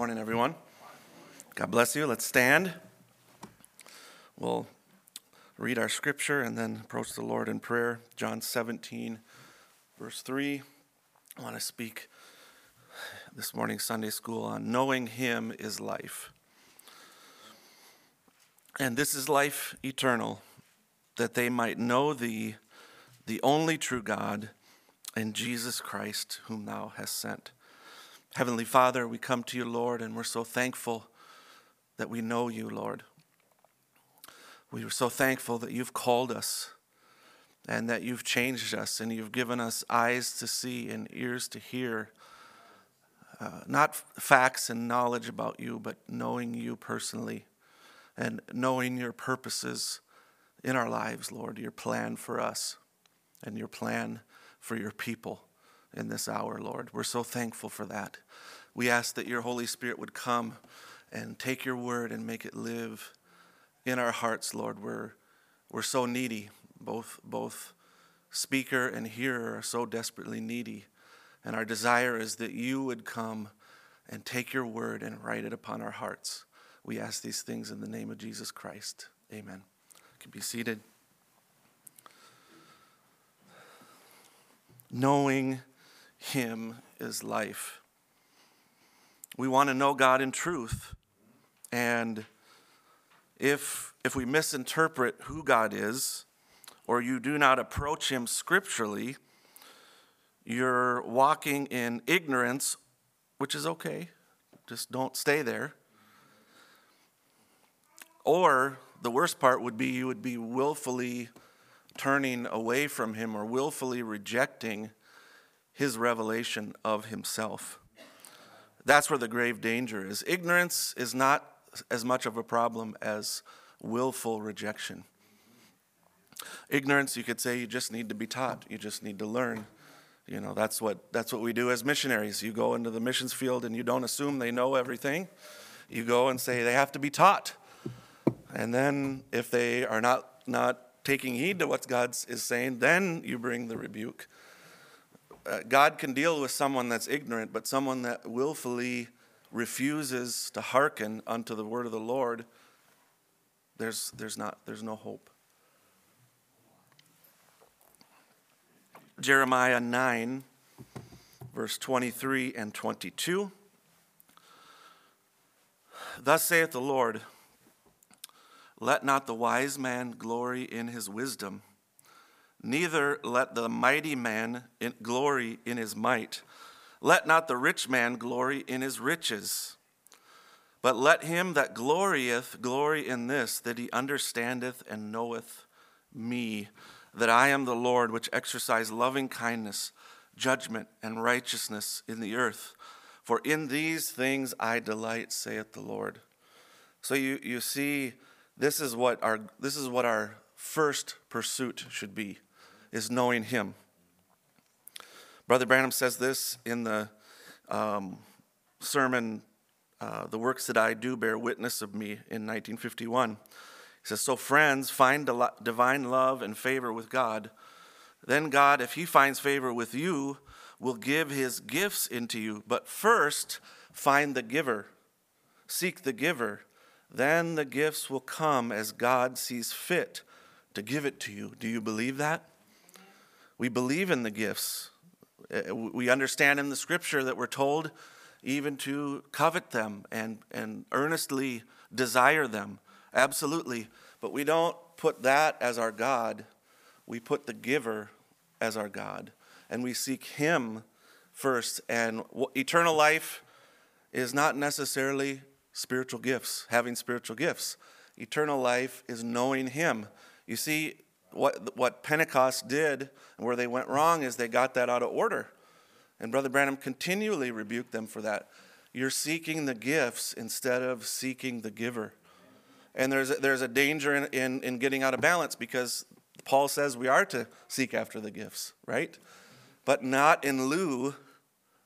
Morning, everyone. God bless you. Let's stand. We'll read our scripture and then approach the Lord in prayer. John 17, verse 3. I want to speak this morning, Sunday school, on knowing Him is life. And this is life eternal, that they might know Thee, the only true God, and Jesus Christ, whom Thou hast sent. Heavenly Father, we come to you, Lord, and we're so thankful that we know you, Lord. We are so thankful that you've called us and that you've changed us and you've given us eyes to see and ears to hear. Uh, not facts and knowledge about you, but knowing you personally and knowing your purposes in our lives, Lord, your plan for us and your plan for your people in this hour, Lord. We're so thankful for that. We ask that your Holy Spirit would come and take your word and make it live in our hearts, Lord. We're, we're so needy. Both, both speaker and hearer are so desperately needy. And our desire is that you would come and take your word and write it upon our hearts. We ask these things in the name of Jesus Christ. Amen. You can be seated. Knowing him is life. We want to know God in truth. And if, if we misinterpret who God is, or you do not approach Him scripturally, you're walking in ignorance, which is okay. Just don't stay there. Or the worst part would be you would be willfully turning away from Him or willfully rejecting his revelation of himself. That's where the grave danger is. Ignorance is not as much of a problem as willful rejection. Ignorance, you could say, you just need to be taught, you just need to learn. You know, that's what, that's what we do as missionaries. You go into the missions field and you don't assume they know everything. You go and say they have to be taught. And then if they are not, not taking heed to what God is saying, then you bring the rebuke uh, God can deal with someone that's ignorant, but someone that willfully refuses to hearken unto the word of the Lord, there's, there's, not, there's no hope. Jeremiah 9, verse 23 and 22. Thus saith the Lord, Let not the wise man glory in his wisdom Neither let the mighty man glory in his might. Let not the rich man glory in his riches. But let him that glorieth glory in this, that he understandeth and knoweth me, that I am the Lord, which exercise loving kindness, judgment, and righteousness in the earth. For in these things I delight, saith the Lord. So you, you see, this is what our this is what our first pursuit should be is knowing Him. Brother Branham says this in the um, sermon, uh, The Works That I Do Bear Witness of Me in 1951. He says, So, friends, find divine love and favor with God. Then, God, if He finds favor with you, will give His gifts into you. But first, find the giver, seek the giver. Then the gifts will come as God sees fit to give it to you. Do you believe that? We believe in the gifts. Uh, we understand in the scripture that we're told even to covet them and, and earnestly desire them. Absolutely. But we don't put that as our God. We put the giver as our God. And we seek Him first. And eternal life is not necessarily spiritual gifts, having spiritual gifts. Eternal life is knowing Him. You see, what, what Pentecost did and where they went wrong is they got that out of order. And Brother Branham continually rebuked them for that. You're seeking the gifts instead of seeking the giver. And there's a, there's a danger in, in, in getting out of balance because Paul says we are to seek after the gifts, right? But not in lieu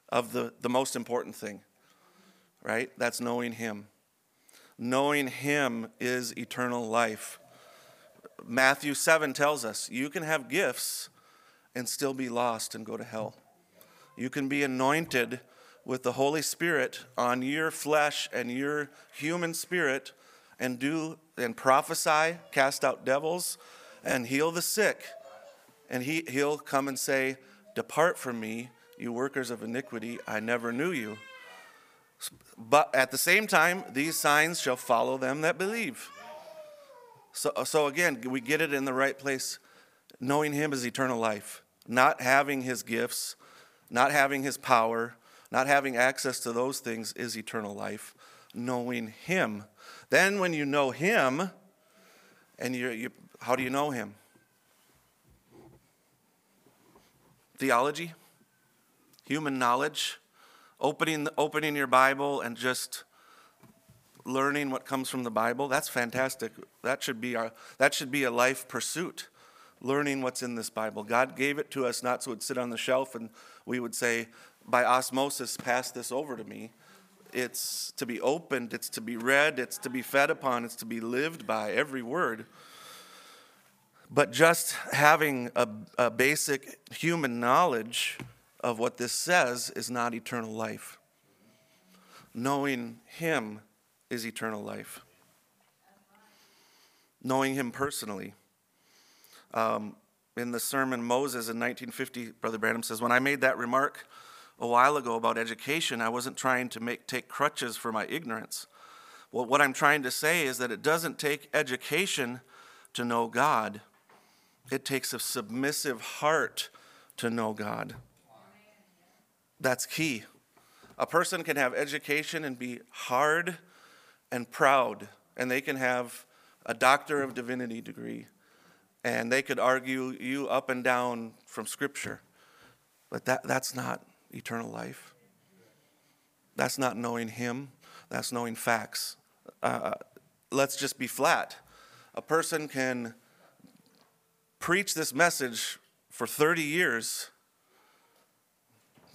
of the, the most important thing, right? That's knowing Him. Knowing Him is eternal life. Matthew 7 tells us you can have gifts and still be lost and go to hell. You can be anointed with the Holy Spirit on your flesh and your human spirit and do and prophesy, cast out devils, and heal the sick. And he, he'll come and say, Depart from me, you workers of iniquity, I never knew you. But at the same time, these signs shall follow them that believe. So, uh, so again, we get it in the right place. Knowing Him is eternal life. Not having His gifts, not having His power, not having access to those things is eternal life. Knowing Him. Then, when you know Him, and you, you how do you know Him? Theology, human knowledge, opening, opening your Bible and just learning what comes from the Bible, that's fantastic. That should be, our, that should be a life pursuit, learning what's in this Bible. God gave it to us not so it would sit on the shelf and we would say, by osmosis, pass this over to me. It's to be opened, it's to be read, it's to be fed upon, it's to be lived by, every word. But just having a, a basic human knowledge of what this says is not eternal life. Knowing Him is eternal life. Knowing Him personally. Um, in the sermon Moses in 1950, Brother Branham says, When I made that remark a while ago about education, I wasn't trying to make, take crutches for my ignorance. Well, what I'm trying to say is that it doesn't take education to know God, it takes a submissive heart to know God. That's key. A person can have education and be hard and proud, and they can have a doctor of divinity degree, and they could argue you up and down from Scripture. But that, that's not eternal life. That's not knowing Him, that's knowing facts. Uh, let's just be flat. A person can preach this message for 30 years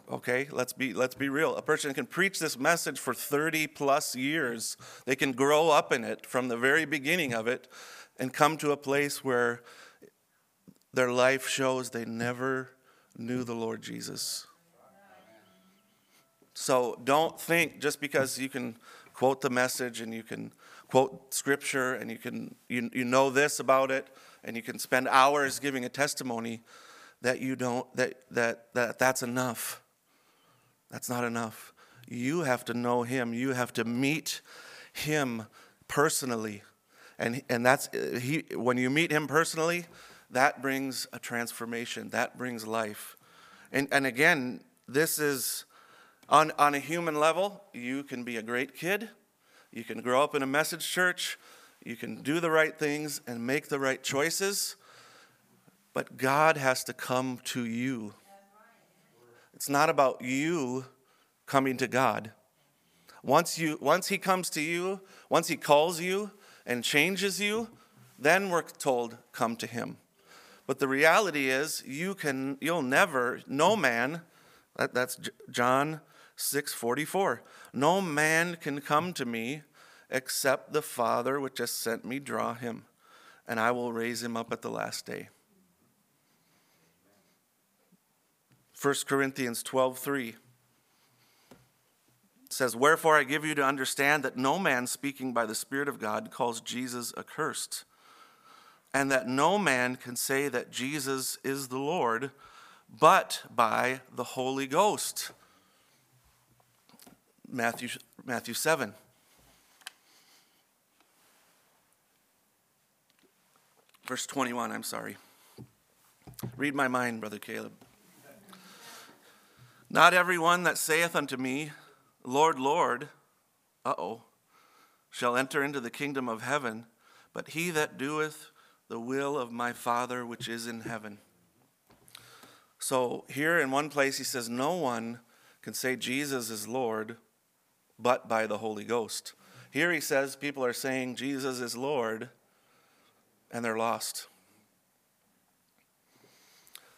okay let's be let's be real. A person can preach this message for 30 plus years. They can grow up in it from the very beginning of it and come to a place where their life shows they never knew the lord jesus. So don't think just because you can quote the message and you can quote scripture and you can you, you know this about it and you can spend hours giving a testimony that you don't that that, that that's enough that's not enough. You have to know Him. You have to meet Him personally. And, and that's, he, when you meet Him personally, that brings a transformation, that brings life. And, and again, this is on, on a human level, you can be a great kid, you can grow up in a message church, you can do the right things and make the right choices, but God has to come to you. It's not about you coming to God. Once, you, once He comes to you, once He calls you and changes you, then we're told, come to Him. But the reality is, you can, you'll never, no man, that, that's John 6 44, no man can come to me except the Father which has sent me draw him, and I will raise him up at the last day. 1 Corinthians 12:3 says, Wherefore I give you to understand that no man speaking by the Spirit of God calls Jesus accursed, and that no man can say that Jesus is the Lord but by the Holy Ghost. Matthew, Matthew 7. Verse 21, I'm sorry. Read my mind, Brother Caleb. Not everyone that saith unto me, Lord, Lord, uh oh, shall enter into the kingdom of heaven, but he that doeth the will of my Father which is in heaven. So here in one place he says, No one can say Jesus is Lord but by the Holy Ghost. Here he says people are saying Jesus is Lord and they're lost.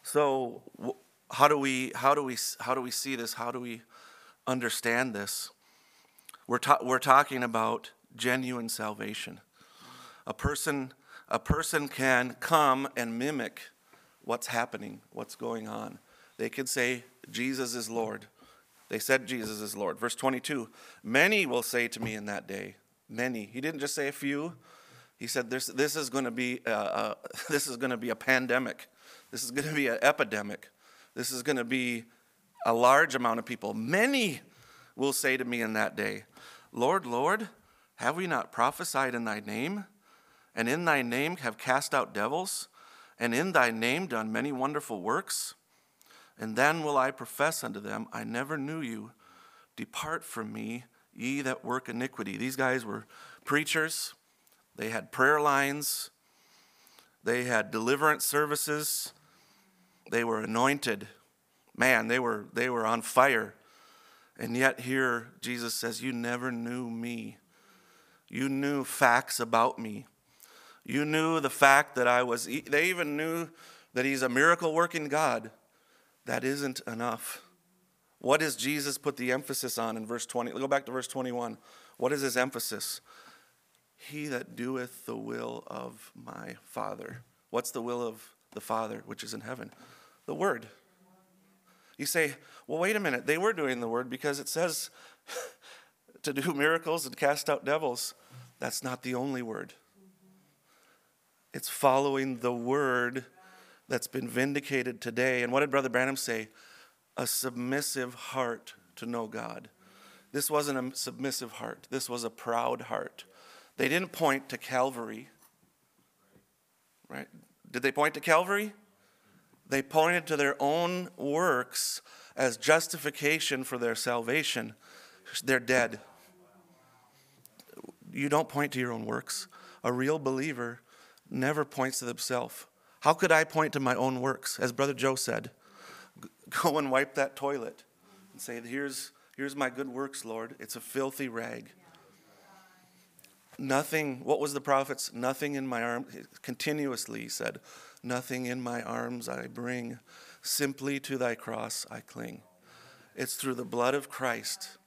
So how do we how do we how do we see this? How do we understand this? We're ta- we're talking about genuine salvation. A person a person can come and mimic what's happening, what's going on. They can say Jesus is Lord. They said Jesus is Lord. Verse 22 Many will say to me in that day, many. He didn't just say a few. He said this, this is going to be a, this is going to be a pandemic. This is going to be an epidemic. This is going to be a large amount of people. Many will say to me in that day, Lord, Lord, have we not prophesied in thy name? And in thy name have cast out devils? And in thy name done many wonderful works? And then will I profess unto them, I never knew you. Depart from me, ye that work iniquity. These guys were preachers, they had prayer lines, they had deliverance services, they were anointed. Man, they were, they were on fire. And yet, here Jesus says, You never knew me. You knew facts about me. You knew the fact that I was, they even knew that He's a miracle working God. That isn't enough. What does Jesus put the emphasis on in verse 20? Go back to verse 21. What is his emphasis? He that doeth the will of my Father. What's the will of the Father which is in heaven? The Word. You say, well, wait a minute. They were doing the Word because it says to do miracles and cast out devils. That's not the only Word. It's following the Word that's been vindicated today. And what did Brother Branham say? A submissive heart to know God. This wasn't a submissive heart, this was a proud heart. They didn't point to Calvary. Right? Did they point to Calvary? They pointed to their own works as justification for their salvation. They're dead. You don't point to your own works. A real believer never points to themselves. How could I point to my own works? As Brother Joe said, go and wipe that toilet and say, Here's, here's my good works, Lord. It's a filthy rag. Nothing, what was the prophet's? Nothing in my arms, continuously he said, Nothing in my arms I bring, simply to thy cross I cling. It's through the blood of Christ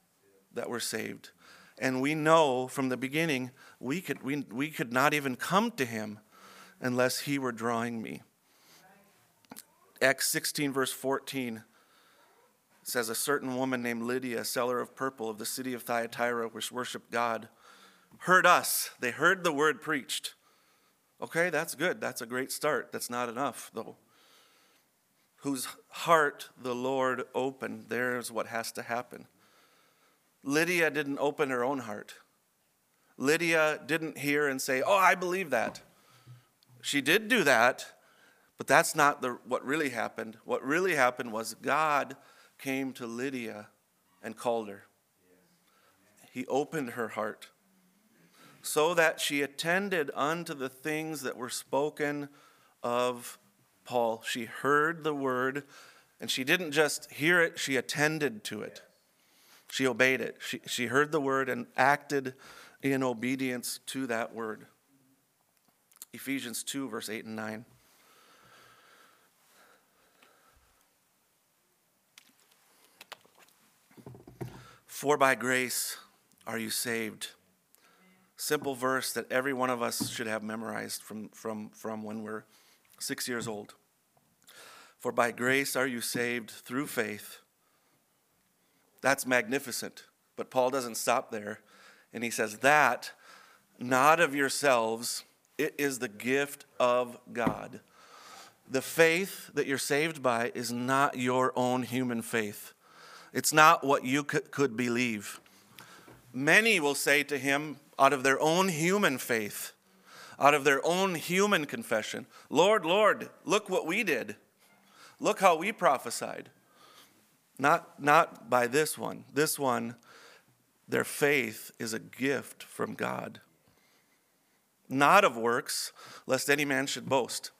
that we're saved. And we know from the beginning we could, we, we could not even come to him unless he were drawing me. Acts 16, verse 14 says, A certain woman named Lydia, seller of purple of the city of Thyatira, which worshiped God, heard us. They heard the word preached. Okay, that's good. That's a great start. That's not enough, though. Whose heart the Lord opened. There's what has to happen. Lydia didn't open her own heart. Lydia didn't hear and say, Oh, I believe that. She did do that, but that's not the, what really happened. What really happened was God came to Lydia and called her. He opened her heart so that she attended unto the things that were spoken of Paul. She heard the word, and she didn't just hear it, she attended to it. She obeyed it. She, she heard the word and acted in obedience to that word. Ephesians 2, verse 8 and 9. For by grace are you saved. Simple verse that every one of us should have memorized from, from, from when we're six years old. For by grace are you saved through faith. That's magnificent. But Paul doesn't stop there. And he says, That not of yourselves, it is the gift of God. The faith that you're saved by is not your own human faith. It's not what you could believe. Many will say to him, out of their own human faith, out of their own human confession, Lord, Lord, look what we did. Look how we prophesied. Not, not by this one. This one, their faith is a gift from God not of works, lest any man should boast.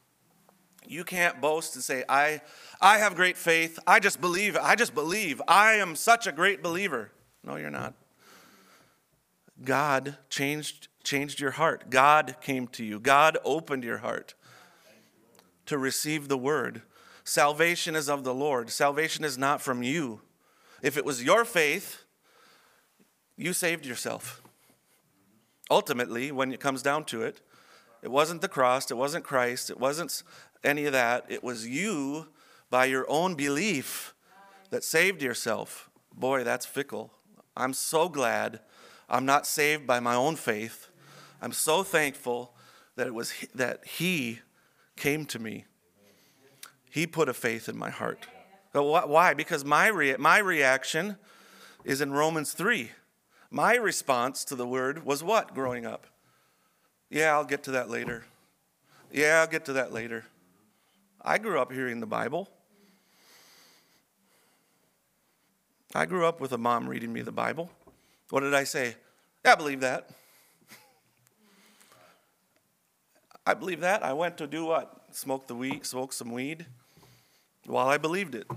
You can't boast and say, I, I have great faith. I just believe. I just believe. I am such a great believer. No, you're not. God changed, changed your heart. God came to you. God opened your heart to receive the word. Salvation is of the Lord. Salvation is not from you. If it was your faith, you saved yourself. Ultimately, when it comes down to it, it wasn't the cross, it wasn't Christ, it wasn't any of that. It was you, by your own belief, that saved yourself. boy, that's fickle. I'm so glad I'm not saved by my own faith. I'm so thankful that it was that he came to me. He put a faith in my heart. But why? Because my, rea- my reaction is in Romans 3. My response to the word was what growing up? Yeah, I'll get to that later. Yeah, I'll get to that later. I grew up hearing the Bible. I grew up with a mom reading me the Bible. What did I say? Yeah, I believe that. I believe that. I went to do what? Smoke the weed, smoke some weed while I believed it.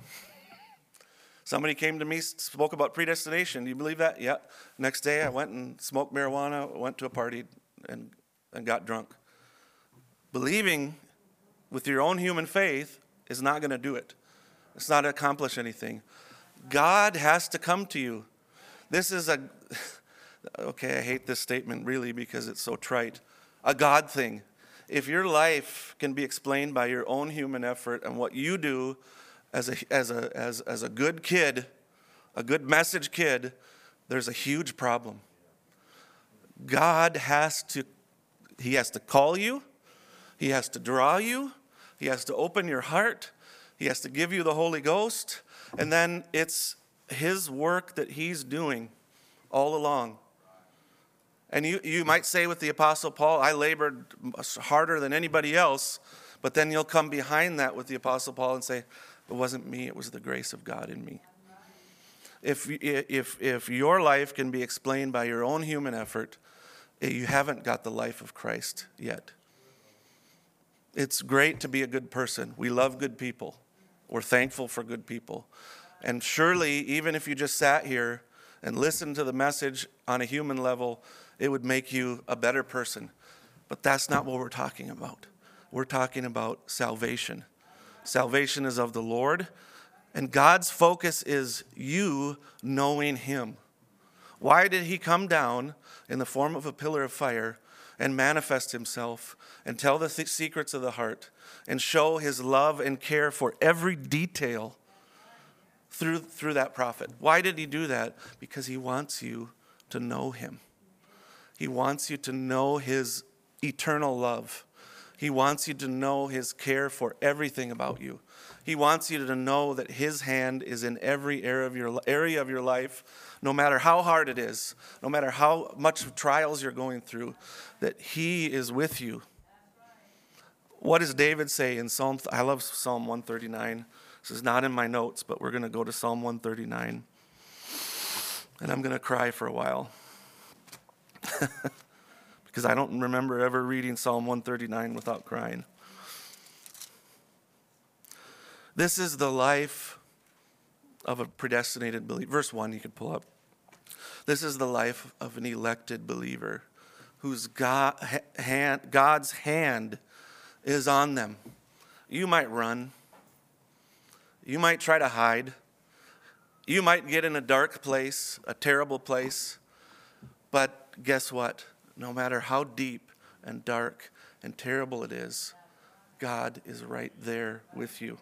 Somebody came to me, spoke about predestination. Do you believe that? Yeah. Next day, I went and smoked marijuana, went to a party, and, and got drunk. Believing with your own human faith is not going to do it, it's not accomplish anything. God has to come to you. This is a, okay, I hate this statement really because it's so trite, a God thing. If your life can be explained by your own human effort and what you do as a, as a, as, as a good kid, a good message kid, there's a huge problem. God has to, He has to call you, He has to draw you, He has to open your heart, He has to give you the Holy Ghost, and then it's His work that He's doing all along. And you, you might say with the Apostle Paul, I labored harder than anybody else, but then you'll come behind that with the Apostle Paul and say, It wasn't me, it was the grace of God in me. If, if, if your life can be explained by your own human effort, eh, you haven't got the life of Christ yet. It's great to be a good person. We love good people. We're thankful for good people. And surely, even if you just sat here and listen to the message on a human level, it would make you a better person. But that's not what we're talking about. We're talking about salvation. Salvation is of the Lord, and God's focus is you knowing Him. Why did He come down in the form of a pillar of fire and manifest Himself and tell the th- secrets of the heart and show His love and care for every detail through, through that prophet? Why did He do that? Because He wants you to know Him. He wants you to know His eternal love. He wants you to know His care for everything about you. He wants you to know that His hand is in every area of your, area of your life, no matter how hard it is, no matter how much trials you're going through, that He is with you. What does David say in Psalm? I love Psalm 139. This is not in my notes, but we're going to go to Psalm 139. And I'm going to cry for a while. because I don't remember ever reading Psalm 139 without crying. This is the life of a predestinated believer. Verse 1, you could pull up. This is the life of an elected believer whose God, hand, God's hand is on them. You might run, you might try to hide, you might get in a dark place, a terrible place, but guess what? No matter how deep and dark and terrible it is, God is right there with you.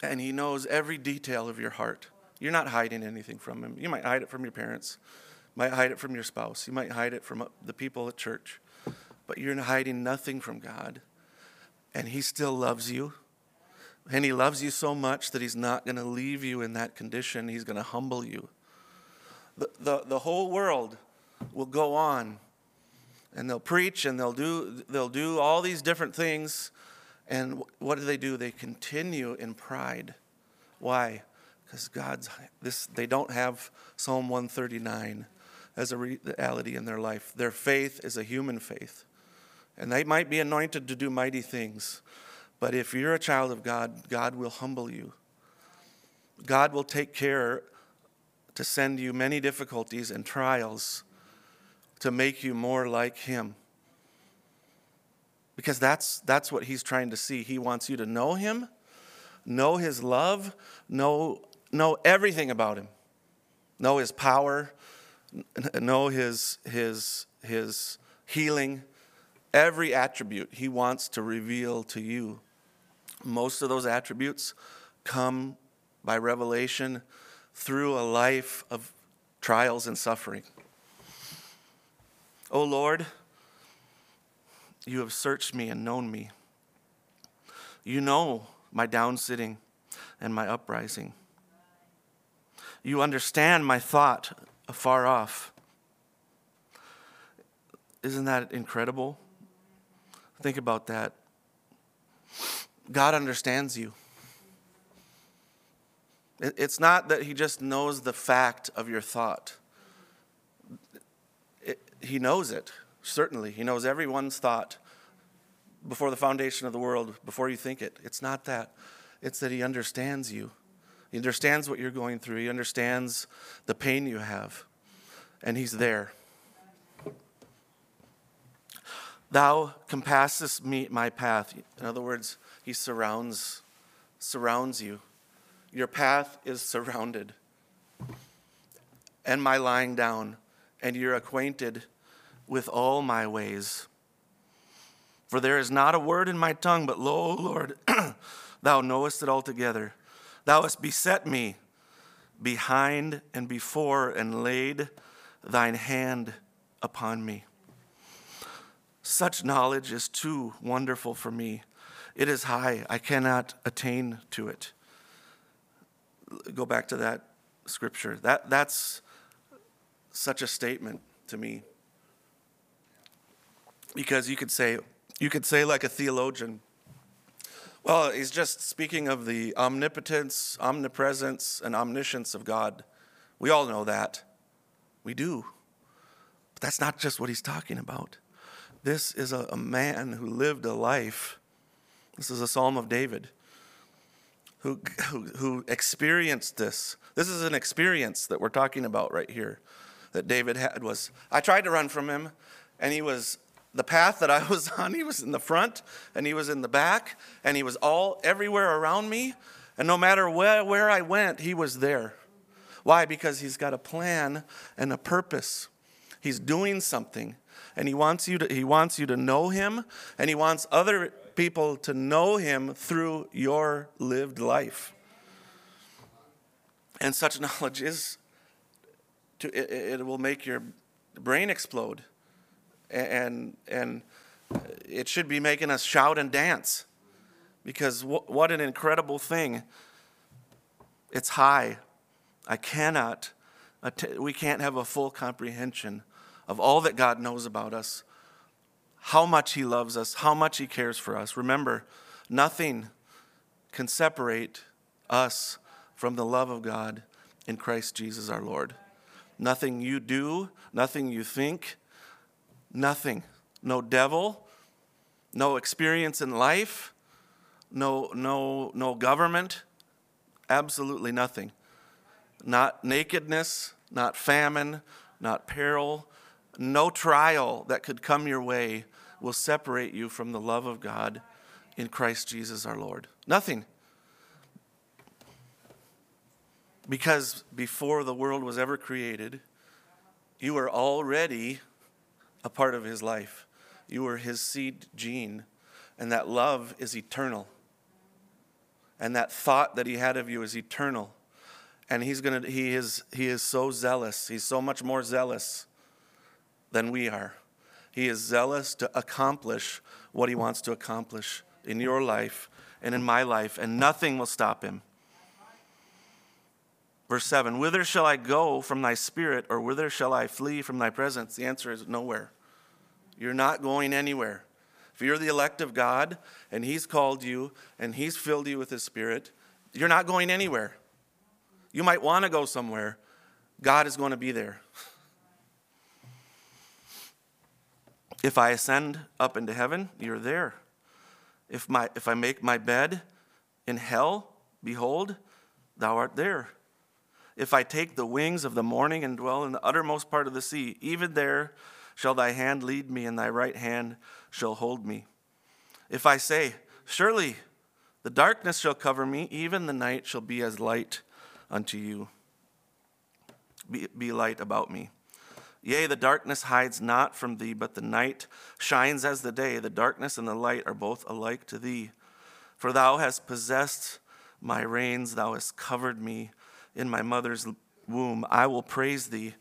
And He knows every detail of your heart. You're not hiding anything from Him. You might hide it from your parents, you might hide it from your spouse, you might hide it from the people at church, but you're hiding nothing from God. And He still loves you. And He loves you so much that He's not going to leave you in that condition. He's going to humble you the, the, the whole world will go on and they'll preach and they'll do, they'll do all these different things. And what do they do? They continue in pride. Why? Because God's this they don't have Psalm 139 as a reality in their life. Their faith is a human faith. And they might be anointed to do mighty things. But if you're a child of God, God will humble you. God will take care to send you many difficulties and trials to make you more like Him. Because that's, that's what He's trying to see. He wants you to know Him, know His love, know, know everything about Him, know His power, know His, his, his healing, every attribute He wants to reveal to you. Most of those attributes come by revelation through a life of trials and suffering. O Lord, you have searched me and known me. You know my down sitting and my uprising. You understand my thought afar off. Isn't that incredible? Think about that. God understands you. It's not that He just knows the fact of your thought, it, He knows it, certainly. He knows everyone's thought before the foundation of the world, before you think it. It's not that, it's that He understands you. He understands what you're going through, He understands the pain you have, and He's there. Thou compassest me my path. In other words, He surrounds surrounds you. Your path is surrounded. And my lying down, and you're acquainted with all my ways. For there is not a word in my tongue, but lo, Lord, thou knowest it altogether. Thou hast beset me behind and before, and laid thine hand upon me. Such knowledge is too wonderful for me. It is high, I cannot attain to it. Go back to that scripture. That, that's such a statement to me. Because you could say, you could say like a theologian, well, he's just speaking of the omnipotence, omnipresence, and omniscience of God. We all know that. We do. But that's not just what he's talking about. This is a, a man who lived a life. This is a Psalm of David who, who, who experienced this. This is an experience that we're talking about right here that David had was I tried to run from him and he was the path that I was on, he was in the front and he was in the back and he was all everywhere around me. And no matter where, where I went, he was there. Why? Because he's got a plan and a purpose. He's doing something. And he wants you to he wants you to know him and he wants other people to know him through your lived life. And such knowledge is to it, it will make your brain explode. And and it should be making us shout and dance. Because what an incredible thing. It's high. I cannot we can't have a full comprehension of all that god knows about us how much he loves us how much he cares for us remember nothing can separate us from the love of god in christ jesus our lord nothing you do nothing you think Nothing. No devil, no experience in life, no, no, no government, absolutely nothing. Not nakedness, not famine, not peril, no trial that could come your way will separate you from the love of God in Christ Jesus our Lord. Nothing. Because before the world was ever created, you were already a part of his life. You were his seed gene, and that love is eternal. And that thought that he had of you is eternal. And he's gonna he is he is so zealous. He's so much more zealous than we are. He is zealous to accomplish what he wants to accomplish in your life and in my life, and nothing will stop him. Verse 7 Whither shall I go from thy spirit, or whither shall I flee from thy presence? The answer is nowhere. You're not going anywhere. If you're the elect of God and He's called you and He's filled you with His Spirit, you're not going anywhere. You might want to go somewhere, God is going to be there. If I ascend up into heaven, you're there. If, my, if I make my bed in hell, behold, thou art there. If I take the wings of the morning and dwell in the uttermost part of the sea, even there shall thy hand lead me, and thy right hand shall hold me. If I say, Surely the darkness shall cover me, even the night shall be as light unto you. Be, be light about me. Yea, the darkness hides not from thee, but the night shines as the day. The darkness and the light are both alike to thee. For thou hast possessed my reins, thou hast covered me in my mother's womb. I will praise thee,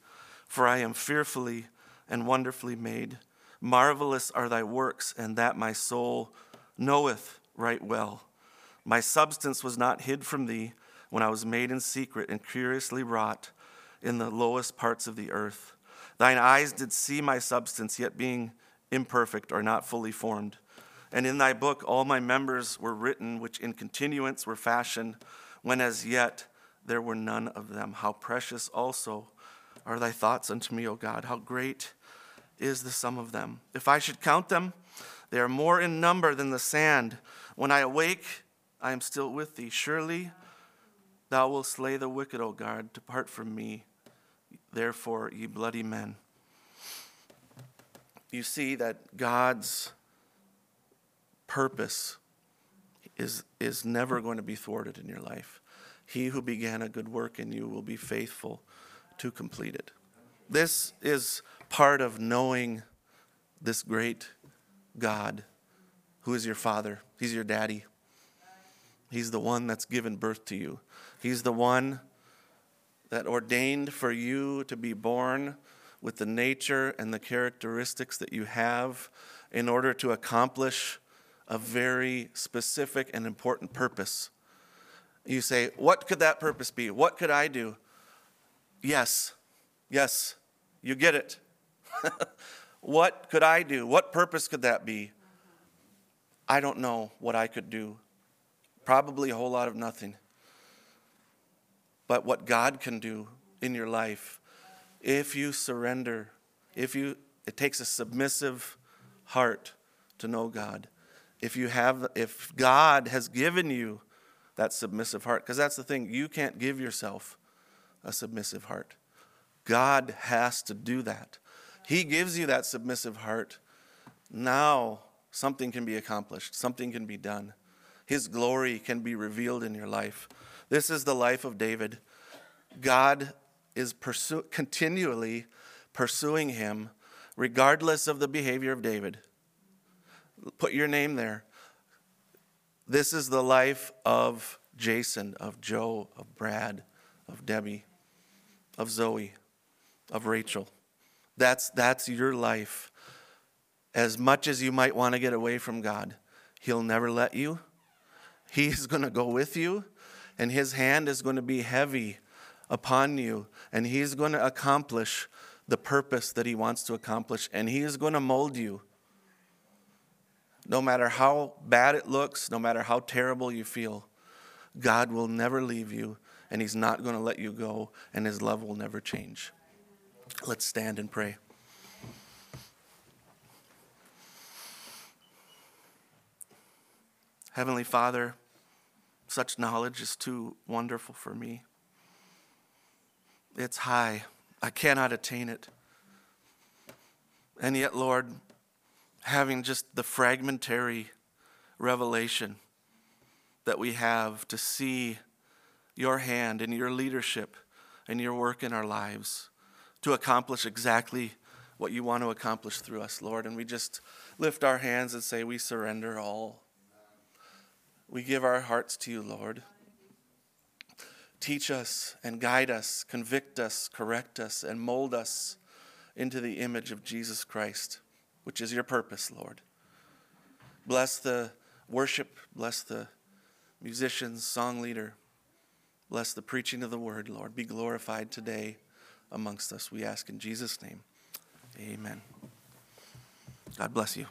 for I am fearfully and wonderfully made. Marvelous are thy works, and that my soul knoweth right well. My substance was not hid from thee when I was made in secret and curiously wrought in the lowest parts of the earth. Thine eyes did see my substance, yet being imperfect or not fully formed. And in thy book all my members were written, which in continuance were fashioned, when as yet there were none of them. How precious also are thy thoughts unto me, O God. How great is the sum of them. If I should count them, they are more in number than the sand. When I awake, I am still with thee. Surely thou wilt slay the wicked, O God. Depart from me, therefore, ye bloody men. You see that God's purpose is, is never going to be thwarted in your life. He who began a good work in you will be faithful to complete it. This is part of knowing this great God who is your father. He's your daddy. He's the one that's given birth to you. He's the one that ordained for you to be born with the nature and the characteristics that you have in order to accomplish a very specific and important purpose. You say, What could that purpose be? What could I do? Yes, yes, you get it. what could I do? What purpose could that be? I don't know what I could do. Probably a whole lot of nothing. But what God can do in your life, if you surrender, if you, it takes a submissive heart to know God if you have if God has given you that submissive heart because that's the thing you can't give yourself a submissive heart. God has to do that. He gives you that submissive heart. Now something can be accomplished, something can be done. His glory can be revealed in your life. This is the life of David. God is continually pursuing him, regardless of the behavior of David. Put your name there. This is the life of Jason, of Joe, of Brad, of Debbie, of Zoe, of Rachel. That's, that's your life. As much as you might want to get away from God, He'll never let you. He's going to go with you, and His hand is going to be heavy upon you, and He's going to accomplish the purpose that He wants to accomplish, and He is going to mold you no matter how bad it looks, no matter how terrible you feel, God will never leave you and He's not going to let you go, and His love will never change. Let's stand and pray. Heavenly Father, such knowledge is too wonderful for me. It's high, I cannot attain it. And yet, Lord, having just the fragmentary revelation that we have to see your hand and your leadership and your work in our lives to accomplish exactly what you want to accomplish through us, Lord. And we just lift our hands and say, We surrender all. We give our hearts to you, Lord. Teach us and guide us, convict us, correct us, and mold us into the image of Jesus Christ which is your purpose, Lord. Bless the worship, bless the musicians, song leader. Bless the preaching of the word, Lord. Be glorified today amongst us, we ask in Jesus' name. Amen. God bless you.